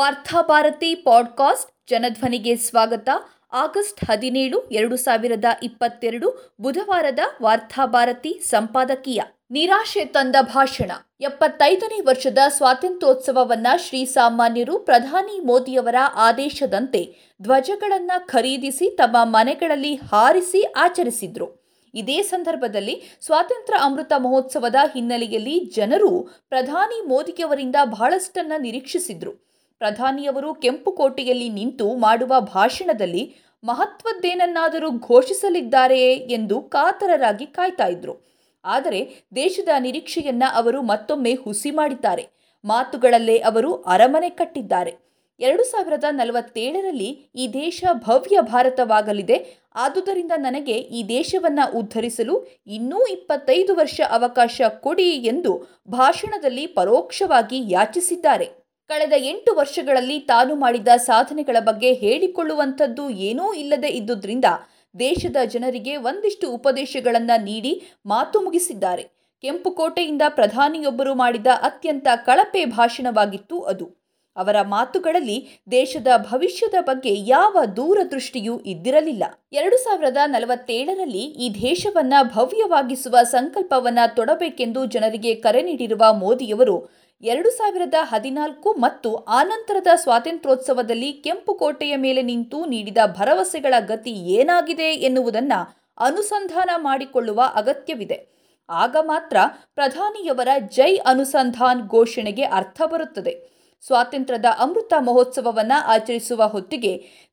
Varthabharati podcast ಜನಧ್ವನಿಗೆ ಸ್ವಾಗತ. August ಹದಿನೇಳು, ಎರಡು ಸಾವಿರದ ಇಪ್ಪತ್ತೆರಡು ಬುಧವಾರದ ವಾರ್ತಾಭಾರತಿ ಸಂಪಾದಕೀಯ. ನಿರಾಶೆ ತಂದ ಭಾಷಣ. ಎಪ್ಪತ್ತೈದನೇ ವರ್ಷದ ಸ್ವಾತಂತ್ರ್ಯೋತ್ಸವವನ್ನ ಶ್ರೀಸಾಮಾನ್ಯರು ಪ್ರಧಾನಿ ಮೋದಿಯವರ ಆದೇಶದಂತೆ ಧ್ವಜಗಳನ್ನು ಖರೀದಿಸಿ ತಮ್ಮ ಮನೆಗಳಲ್ಲಿ ಹಾರಿಸಿ ಆಚರಿಸಿದ್ರು. ಇದೇ ಸಂದರ್ಭದಲ್ಲಿ ಸ್ವಾತಂತ್ರ್ಯ ಅಮೃತ ಮಹೋತ್ಸವದ ಹಿನ್ನೆಲೆಯಲ್ಲಿ ಜನರು ಪ್ರಧಾನಿ ಮೋದಿಯವರಿಂದ ಬಹಳಷ್ಟನ್ನ ನಿರೀಕ್ಷಿಸಿದ್ರು. ಪ್ರಧಾನಿಯವರು ಕೆಂಪುಕೋಟೆಯಲ್ಲಿ ನಿಂತು ಮಾಡುವ ಭಾಷಣದಲ್ಲಿ ಮಹತ್ವದ್ದೇನನ್ನಾದರೂ ಘೋಷಿಸಲಿದ್ದಾರೆಯೇ ಎಂದು ಕಾತರರಾಗಿ ಕಾಯ್ತಾ ಇದ್ರು. ಆದರೆ ದೇಶದ ನಿರೀಕ್ಷೆಯನ್ನ ಅವರು ಮತ್ತೊಮ್ಮೆ ಹುಸಿ ಮಾಡಿದ್ದಾರೆ. ಮಾತುಗಳಲ್ಲೇ ಅವರು ಅರಮನೆ ಕಟ್ಟಿದ್ದಾರೆ. ಎರಡು ಸಾವಿರದ ನಲವತ್ತೇಳರಲ್ಲಿ ಈ ದೇಶ ಭವ್ಯ ಭಾರತವಾಗಲಿದೆ. ಆದುದರಿಂದ ನನಗೆ ಈ ದೇಶವನ್ನ ಉದ್ಧರಿಸಲು ಇನ್ನೂ ಇಪ್ಪತ್ತೈದು ವರ್ಷ ಅವಕಾಶ ಕೊಡಿ ಎಂದು ಭಾಷಣದಲ್ಲಿ ಪರೋಕ್ಷವಾಗಿ ಯಾಚಿಸಿದ್ದಾರೆ. ಕಳೆದ ಎಂಟು ವರ್ಷಗಳಲ್ಲಿ ತಾನು ಮಾಡಿದ ಸಾಧನೆಗಳ ಬಗ್ಗೆ ಹೇಳಿಕೊಳ್ಳುವಂಥದ್ದು ಏನೂ ಇಲ್ಲದೆ ಇದ್ದುದರಿಂದ ದೇಶದ ಜನರಿಗೆ ಒಂದಿಷ್ಟು ಉಪದೇಶಗಳನ್ನು ನೀಡಿ ಮಾತು ಮುಗಿಸಿದ್ದಾರೆ. ಕೆಂಪುಕೋಟೆಯಿಂದ ಪ್ರಧಾನಿಯೊಬ್ಬರು ಮಾಡಿದ ಅತ್ಯಂತ ಕಳಪೆ ಭಾಷಣವಾಗಿತ್ತು ಅದು. ಅವರ ಮಾತುಗಳಲ್ಲಿ ದೇಶದ ಭವಿಷ್ಯದ ಬಗ್ಗೆ ಯಾವ ದೂರದೃಷ್ಟಿಯೂ ಇದ್ದಿರಲಿಲ್ಲ. ಎರಡು ಸಾವಿರದ ನಲವತ್ತೇಳರಲ್ಲಿ ಈ ದೇಶವನ್ನ ಭವ್ಯವಾಗಿಸುವ ಸಂಕಲ್ಪವನ್ನ ತೊಡಬೇಕೆಂದು ಜನರಿಗೆ ಕರೆ ನೀಡಿರುವ ಮೋದಿಯವರು ಎರಡು ಸಾವಿರದ ಹದಿನಾಲ್ಕು ಮತ್ತು ಆನಂತರದ ಸ್ವಾತಂತ್ರ್ಯೋತ್ಸವದಲ್ಲಿ ಕೆಂಪುಕೋಟೆಯ ಮೇಲೆ ನಿಂತು ನೀಡಿದ ಭರವಸೆಗಳ ಗತಿ ಏನಾಗಿದೆ ಎನ್ನುವುದನ್ನು ಅನುಸಂಧಾನ ಮಾಡಿಕೊಳ್ಳುವ ಅಗತ್ಯವಿದೆ. ಆಗ ಮಾತ್ರ ಪ್ರಧಾನಿಯವರ ಜೈ ಅನುಸಂಧಾನ್ ಘೋಷಣೆಗೆ ಅರ್ಥ ಬರುತ್ತದೆ. ಸ್ವಾತಂತ್ರ್ಯದ ಅಮೃತ ಮಹೋತ್ಸವವನ್ನು ಆಚರಿಸುವ ಹೊತ್ತಿಗೆ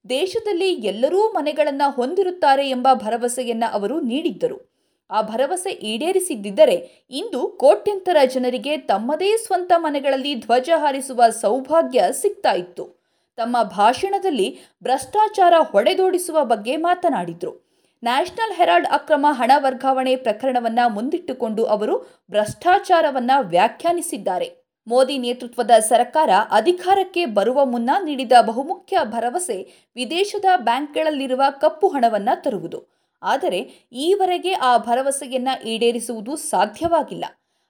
ದೇಶದಲ್ಲಿ ಎಲ್ಲರೂ ಮನೆಗಳನ್ನು ಹೊಂದಿರುತ್ತಾರೆ ಎಂಬ ಭರವಸೆಯನ್ನು ಅವರು ನೀಡಿದ್ದರು. ಆ ಭರವಸೆ ಈಡೇರಿಸಿದ್ದರೆ ಇಂದು ಕೋಟ್ಯಂತರ ಜನರಿಗೆ ತಮ್ಮದೇ ಸ್ವಂತ ಮನೆಗಳಲ್ಲಿ ಧ್ವಜ ಹಾರಿಸುವ ಸೌಭಾಗ್ಯ ಸಿಗ್ತಾ ಇತ್ತು. ತಮ್ಮ ಭಾಷಣದಲ್ಲಿ ಭ್ರಷ್ಟಾಚಾರ ಹೊಡೆದೋಡಿಸುವ ಬಗ್ಗೆ ಮಾತನಾಡಿದರು. ನ್ಯಾಷನಲ್ ಹೆರಾಲ್ಡ್ ಅಕ್ರಮ ಹಣ ವರ್ಗಾವಣೆ ಪ್ರಕರಣವನ್ನು ಮುಂದಿಟ್ಟುಕೊಂಡು ಅವರು ಭ್ರಷ್ಟಾಚಾರವನ್ನು ವ್ಯಾಖ್ಯಾನಿಸಿದ್ದಾರೆ. ಮೋದಿ ನೇತೃತ್ವದ ಸರ್ಕಾರ ಅಧಿಕಾರಕ್ಕೆ ಬರುವ ಮುನ್ನ ನೀಡಿದ ಬಹುಮುಖ್ಯ ಭರವಸೆ ವಿದೇಶದ ಬ್ಯಾಂಕ್ಗಳಲ್ಲಿರುವ ಕಪ್ಪು ಹಣವನ್ನು ತರುವುದು. ಆದರೆ ಈವರೆಗೆ ಆ ಭರವಸೆಯನ್ನ ಈಡೇರಿಸುವುದು ಸಾಧ್ಯವಾಗಿಲ್ಲ.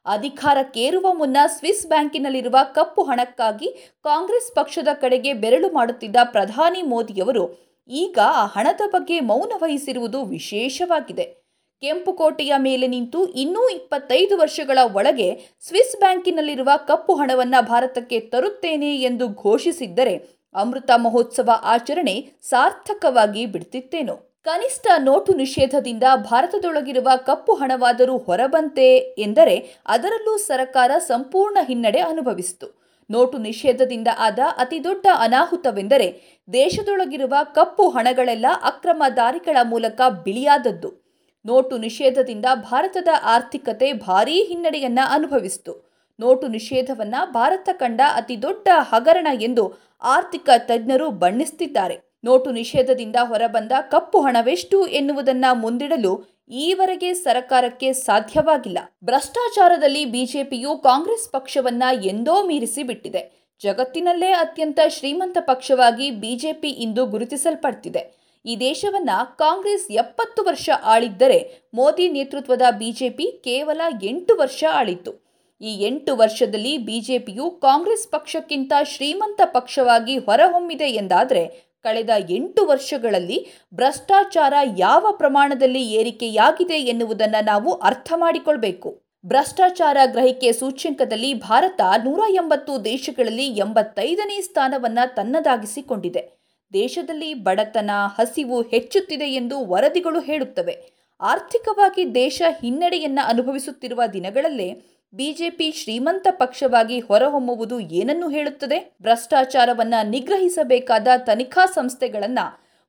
ಅಧಿಕಾರಕ್ಕೇರುವ ಮುನ್ನ ಸ್ವಿಸ್ ಬ್ಯಾಂಕಿನಲ್ಲಿರುವ ಕಪ್ಪು ಹಣಕ್ಕಾಗಿ ಕಾಂಗ್ರೆಸ್ ಪಕ್ಷದ ಕಡೆಗೆ ಬೆರಳು ಮಾಡುತ್ತಿದ್ದ ಪ್ರಧಾನಿ ಮೋದಿಯವರು ಈಗ ಆ ಹಣದ ಬಗ್ಗೆ ಮೌನ ವಹಿಸಿರುವುದು ವಿಶೇಷವಾಗಿದೆ. ಕೆಂಪುಕೋಟೆಯ ಮೇಲೆ ನಿಂತು ಇನ್ನೂ ಇಪ್ಪತ್ತೈದು ವರ್ಷಗಳ ಒಳಗೆ ಸ್ವಿಸ್ ಬ್ಯಾಂಕಿನಲ್ಲಿರುವ ಕಪ್ಪು ಹಣವನ್ನು ಭಾರತಕ್ಕೆ ತರುತ್ತೇನೆ ಎಂದು ಘೋಷಿಸಿದ್ದರೆ ಅಮೃತ ಮಹೋತ್ಸವ ಆಚರಣೆ ಸಾರ್ಥಕವಾಗಿ ಬಿಡ್ತಿತ್ತೇನೋ. ಕನಿಷ್ಠ ನೋಟು ನಿಷೇಧದಿಂದ ಭಾರತದೊಳಗಿರುವ ಕಪ್ಪು ಹಣವಾದರೂ ಹೊರಬಂತೆ ಎಂದರೆ ಅದರಲ್ಲೂ ಸರ್ಕಾರ ಸಂಪೂರ್ಣ ಹಿನ್ನಡೆ ಅನುಭವಿಸಿತು. ನೋಟು ನಿಷೇಧದಿಂದ ಆದ ಅತಿದೊಡ್ಡ ಅನಾಹುತವೆಂದರೆ ದೇಶದೊಳಗಿರುವ ಕಪ್ಪು ಹಣಗಳೆಲ್ಲ ಅಕ್ರಮ ದಾರಿಗಳ ಮೂಲಕ ಬಿಳಿಯಾದದ್ದು. ನೋಟು ನಿಷೇಧದಿಂದ ಭಾರತದ ಆರ್ಥಿಕತೆ ಭಾರೀ ಹಿನ್ನಡೆಯನ್ನ ಅನುಭವಿಸಿತು. ನೋಟು ನಿಷೇಧವನ್ನ ಭಾರತ ಕಂಡ ಅತಿದೊಡ್ಡ ಹಗರಣ ಎಂದು ಆರ್ಥಿಕ ತಜ್ಞರು ಬಣ್ಣಿಸುತ್ತಿದ್ದಾರೆ ನೋಟು ನಿಷೇಧದಿಂದ ಹೊರಬಂದ ಕಪ್ಪು ಹಣವೆಷ್ಟು ಎನ್ನುವುದನ್ನ ಮುಂದಿಡಲು ಈವರೆಗೆ ಸರಕಾರಕ್ಕೆ ಸಾಧ್ಯವಾಗಿಲ್ಲ. ಭ್ರಷ್ಟಾಚಾರದಲ್ಲಿ ಬಿಜೆಪಿಯು ಕಾಂಗ್ರೆಸ್ ಪಕ್ಷವನ್ನ ಎಂದೋ ಮೀರಿಸಿ ಬಿಟ್ಟಿದೆ. ಜಗತ್ತಿನಲ್ಲೇ ಅತ್ಯಂತ ಶ್ರೀಮಂತ ಪಕ್ಷವಾಗಿ ಬಿಜೆಪಿ ಇಂದು ಗುರುತಿಸಲ್ಪಡ್ತಿದೆ. ಈ ದೇಶವನ್ನ ಕಾಂಗ್ರೆಸ್ ಎಪ್ಪತ್ತು ವರ್ಷ ಆಳಿದ್ದರೆ ಮೋದಿ ನೇತೃತ್ವದ ಬಿಜೆಪಿ ಕೇವಲ ಎಂಟು ವರ್ಷ ಆಳಿತ್ತು. ಈ ಎಂಟು ವರ್ಷದಲ್ಲಿ ಬಿಜೆಪಿಯು ಕಾಂಗ್ರೆಸ್ ಪಕ್ಷಕ್ಕಿಂತ ಶ್ರೀಮಂತ ಪಕ್ಷವಾಗಿ ಹೊರಹೊಮ್ಮಿದೆ ಎಂದಾದರೆ ಕಳೆದ ಎಂಟು ವರ್ಷಗಳಲ್ಲಿ ಭ್ರಷ್ಟಾಚಾರ ಯಾವ ಪ್ರಮಾಣದಲ್ಲಿ ಏರಿಕೆಯಾಗಿದೆ ಎನ್ನುವುದನ್ನು ನಾವು ಅರ್ಥ ಮಾಡಿಕೊಳ್ಬೇಕು. ಭ್ರಷ್ಟಾಚಾರ ಗ್ರಹಿಕೆ ಸೂಚ್ಯಂಕದಲ್ಲಿ ಭಾರತ ನೂರ ಎಂಬತ್ತು ದೇಶಗಳಲ್ಲಿ ಎಂಬತ್ತೈದನೇ ಸ್ಥಾನವನ್ನು ತನ್ನದಾಗಿಸಿಕೊಂಡಿದೆ. ದೇಶದಲ್ಲಿ ಬಡತನ, ಹಸಿವು ಹೆಚ್ಚುತ್ತಿದೆ ಎಂದು ವರದಿಗಳು ಹೇಳುತ್ತವೆ. ಆರ್ಥಿಕವಾಗಿ ದೇಶ ಹಿನ್ನಡೆಯನ್ನು ಅನುಭವಿಸುತ್ತಿರುವ ದಿನಗಳಲ್ಲೇ ಬಿಜೆಪಿ ಶ್ರೀಮಂತ ಪಕ್ಷವಾಗಿ ಹೊರಹೊಮ್ಮುವುದು ಏನನ್ನು ಹೇಳುತ್ತದೆ? ಭ್ರಷ್ಟಾಚಾರವನ್ನ ನಿಗ್ರಹಿಸಬೇಕಾದ ತನಿಖಾ ಸಂಸ್ಥೆಗಳನ್ನ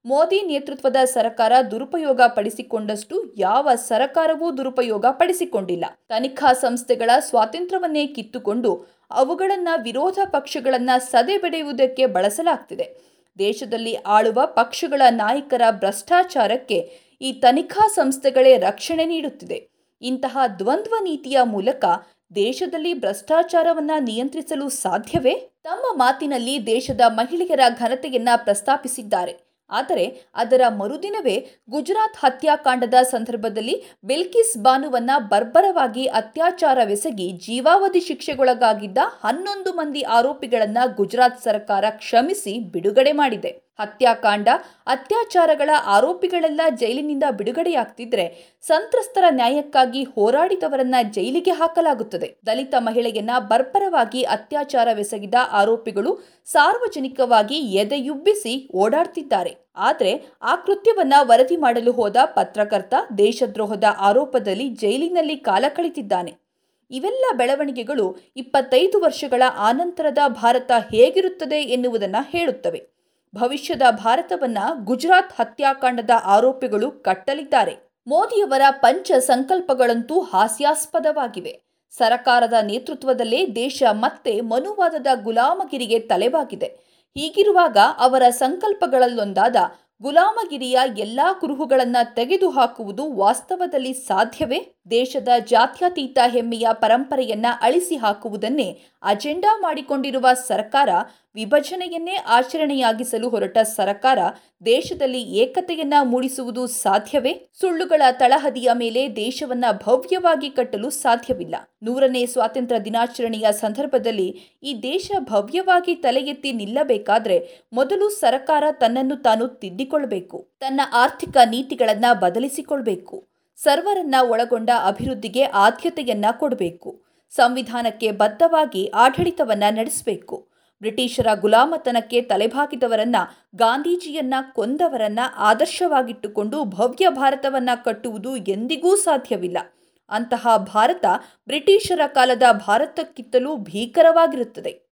ಮೋದಿ ನೇತೃತ್ವದ ಸರ್ಕಾರ ದುರುಪಯೋಗ ಪಡಿಸಿಕೊಂಡಷ್ಟು ಯಾವ ಸರ್ಕಾರವೂ ದುರುಪಯೋಗ ಪಡಿಸಿಕೊಂಡಿಲ್ಲ. ತನಿಖಾ ಸಂಸ್ಥೆಗಳ ಸ್ವಾತಂತ್ರ್ಯವನ್ನೇ ಕಿತ್ತುಕೊಂಡು ಅವುಗಳನ್ನ ವಿರೋಧ ಪಕ್ಷಗಳನ್ನ ಸದೆಬೆಡೆಯುವುದಕ್ಕೆ ಬಳಸಲಾಗ್ತಿದೆ. ದೇಶದಲ್ಲಿ ಆಳುವ ಪಕ್ಷಗಳ ನಾಯಕರ ಭ್ರಷ್ಟಾಚಾರಕ್ಕೆ ಈ ತನಿಖಾ ಸಂಸ್ಥೆಗಳೇ ರಕ್ಷಣೆ ನೀಡುತ್ತಿದೆ. ಇಂತಹ ದ್ವಂದ್ವ ನೀತಿಯ ಮೂಲಕ ದೇಶದಲ್ಲಿ ಭ್ರಷ್ಟಾಚಾರವನ್ನು ನಿಯಂತ್ರಿಸಲು ಸಾಧ್ಯವೇ? ತಮ್ಮ ಮಾತಿನಲ್ಲಿ ದೇಶದ ಮಹಿಳೆಯರ ಘನತೆಯನ್ನ ಪ್ರಸ್ತಾಪಿಸಿದ್ದಾರೆ. ಆದರೆ ಅದರ ಮರುದಿನವೇ ಗುಜರಾತ್ ಹತ್ಯಾಕಾಂಡದ ಸಂದರ್ಭದಲ್ಲಿ ಬಿಲ್ಕಿಸ್ ಬಾನುವನ್ನ ಬರ್ಬರವಾಗಿ ಅತ್ಯಾಚಾರವೆಸಗಿ ಜೀವಾವಧಿ ಶಿಕ್ಷೆಗೊಳಗಾಗಿದ್ದ ಹನ್ನೊಂದು ಮಂದಿ ಆರೋಪಿಗಳನ್ನು ಗುಜರಾತ್ ಸರ್ಕಾರ ಕ್ಷಮಿಸಿ ಬಿಡುಗಡೆ ಮಾಡಿದೆ. ಹತ್ಯಾಕಾಂಡ, ಅತ್ಯಾಚಾರಗಳ ಆರೋಪಿಗಳೆಲ್ಲ ಜೈಲಿನಿಂದ ಬಿಡುಗಡೆಯಾಗ್ತಿದ್ರೆ ಸಂತ್ರಸ್ತರ ನ್ಯಾಯಕ್ಕಾಗಿ ಹೋರಾಡಿದವರನ್ನ ಜೈಲಿಗೆ ಹಾಕಲಾಗುತ್ತದೆ. ದಲಿತ ಮಹಿಳೆಯನ್ನ ಬರ್ಬರವಾಗಿ ಅತ್ಯಾಚಾರವೆಸಗಿದ ಆರೋಪಿಗಳು ಸಾರ್ವಜನಿಕವಾಗಿ ಎದೆಯುಬ್ಬಿಸಿ ಓಡಾಡ್ತಿದ್ದಾರೆ. ಆದರೆ ಆ ಕೃತ್ಯವನ್ನ ವರದಿ ಮಾಡಲು ಹೋದ ಪತ್ರಕರ್ತ ದೇಶದ್ರೋಹದ ಆರೋಪದಲ್ಲಿ ಜೈಲಿನಲ್ಲಿ ಕಾಲ ಕಳಿತಿದ್ದಾನೆ ಇವೆಲ್ಲ ಬೆಳವಣಿಗೆಗಳು ಇಪ್ಪತ್ತೈದು ವರ್ಷಗಳ ಆನಂತರದ ಭಾರತ ಹೇಗಿರುತ್ತದೆ ಎನ್ನುವುದನ್ನು ಹೇಳುತ್ತವೆ. ಭವಿಷ್ಯದ ಭಾರತವನ್ನ ಗುಜರಾತ್ ಹತ್ಯಾಕಾಂಡದ ಆರೋಪಿಗಳು ಕಟ್ಟಲಿದ್ದಾರೆ. ಮೋದಿಯವರ ಪಂಚ ಸಂಕಲ್ಪಗಳಂತೂ ಹಾಸ್ಯಾಸ್ಪದವಾಗಿವೆ. ಸರಕಾರದ ನೇತೃತ್ವದಲ್ಲೇ ದೇಶ ಮತ್ತೆ ಮನುವಾದದ ಗುಲಾಮಗಿರಿಗೆ ತಲೆವಾಗಿದೆ. ಹೀಗಿರುವಾಗ ಅವರ ಸಂಕಲ್ಪಗಳಲ್ಲೊಂದಾದ ಗುಲಾಮಗಿರಿಯ ಎಲ್ಲಾ ಕುರುಹುಗಳನ್ನು ತೆಗೆದುಹಾಕುವುದು ವಾಸ್ತವದಲ್ಲಿ ಸಾಧ್ಯವೇ? ದೇಶದ ಜಾತ್ಯತೀತ ಹೆಮ್ಮೆಯ ಪರಂಪರೆಯನ್ನ ಅಳಿಸಿ ಹಾಕುವುದನ್ನೇ ಅಜೆಂಡಾ ಮಾಡಿಕೊಂಡಿರುವ ಸರ್ಕಾರ ವಿಭಜನೆಯನ್ನೇ ಆಚರಣೆಯಾಗಿಸಲು ಹೊರಟ ಸರ್ಕಾರ ದೇಶದಲ್ಲಿ ಏಕತೆಯನ್ನ ಮೂಡಿಸುವುದು ಸಾಧ್ಯವೇ? ಸುಳ್ಳುಗಳ ತಳಹದಿಯ ಮೇಲೆ ದೇಶವನ್ನ ಭವ್ಯವಾಗಿ ಕಟ್ಟಲು ಸಾಧ್ಯವಿಲ್ಲ. ನೂರನೇ ಸ್ವಾತಂತ್ರ್ಯ ದಿನಾಚರಣೆಯ ಸಂದರ್ಭದಲ್ಲಿ ಈ ದೇಶ ಭವ್ಯವಾಗಿ ತಲೆ ಎತ್ತಿ ನಿಲ್ಲಬೇಕಾದ್ರೆ ಮೊದಲು ಸರ್ಕಾರ ತನ್ನನ್ನು ತಾನು ತಿದ್ದಿಕೊಳ್ಬೇಕು ತನ್ನ ಆರ್ಥಿಕ ನೀತಿಗಳನ್ನ ಬದಲಿಸಿಕೊಳ್ಬೇಕು. ಸರ್ವರನ್ನ ಒಳಗೊಂಡ ಅಭಿವೃದ್ಧಿಗೆ ಆದ್ಯತೆಯನ್ನ ಕೊಡಬೇಕು. ಸಂವಿಧಾನಕ್ಕೆ ಬದ್ಧವಾಗಿ ಆಡಳಿತವನ್ನ ನಡೆಸಬೇಕು. ಬ್ರಿಟಿಷರ ಗುಲಾಮತನಕ್ಕೆ ತಲೆಬಾಗಿದವರನ್ನ, ಗಾಂಧೀಜಿಯನ್ನ ಕೊಂದವರನ್ನ ಆದರ್ಶವಾಗಿಟ್ಟುಕೊಂಡು ಭವ್ಯ ಭಾರತವನ್ನ ಕಟ್ಟುವುದು ಎಂದಿಗೂ ಸಾಧ್ಯವಿಲ್ಲ. ಅಂತಹ ಭಾರತ ಬ್ರಿಟಿಷರ ಕಾಲದ ಭಾರತಕ್ಕಿಂತಲೂ ಭೀಕರವಾಗಿರುತ್ತದೆ.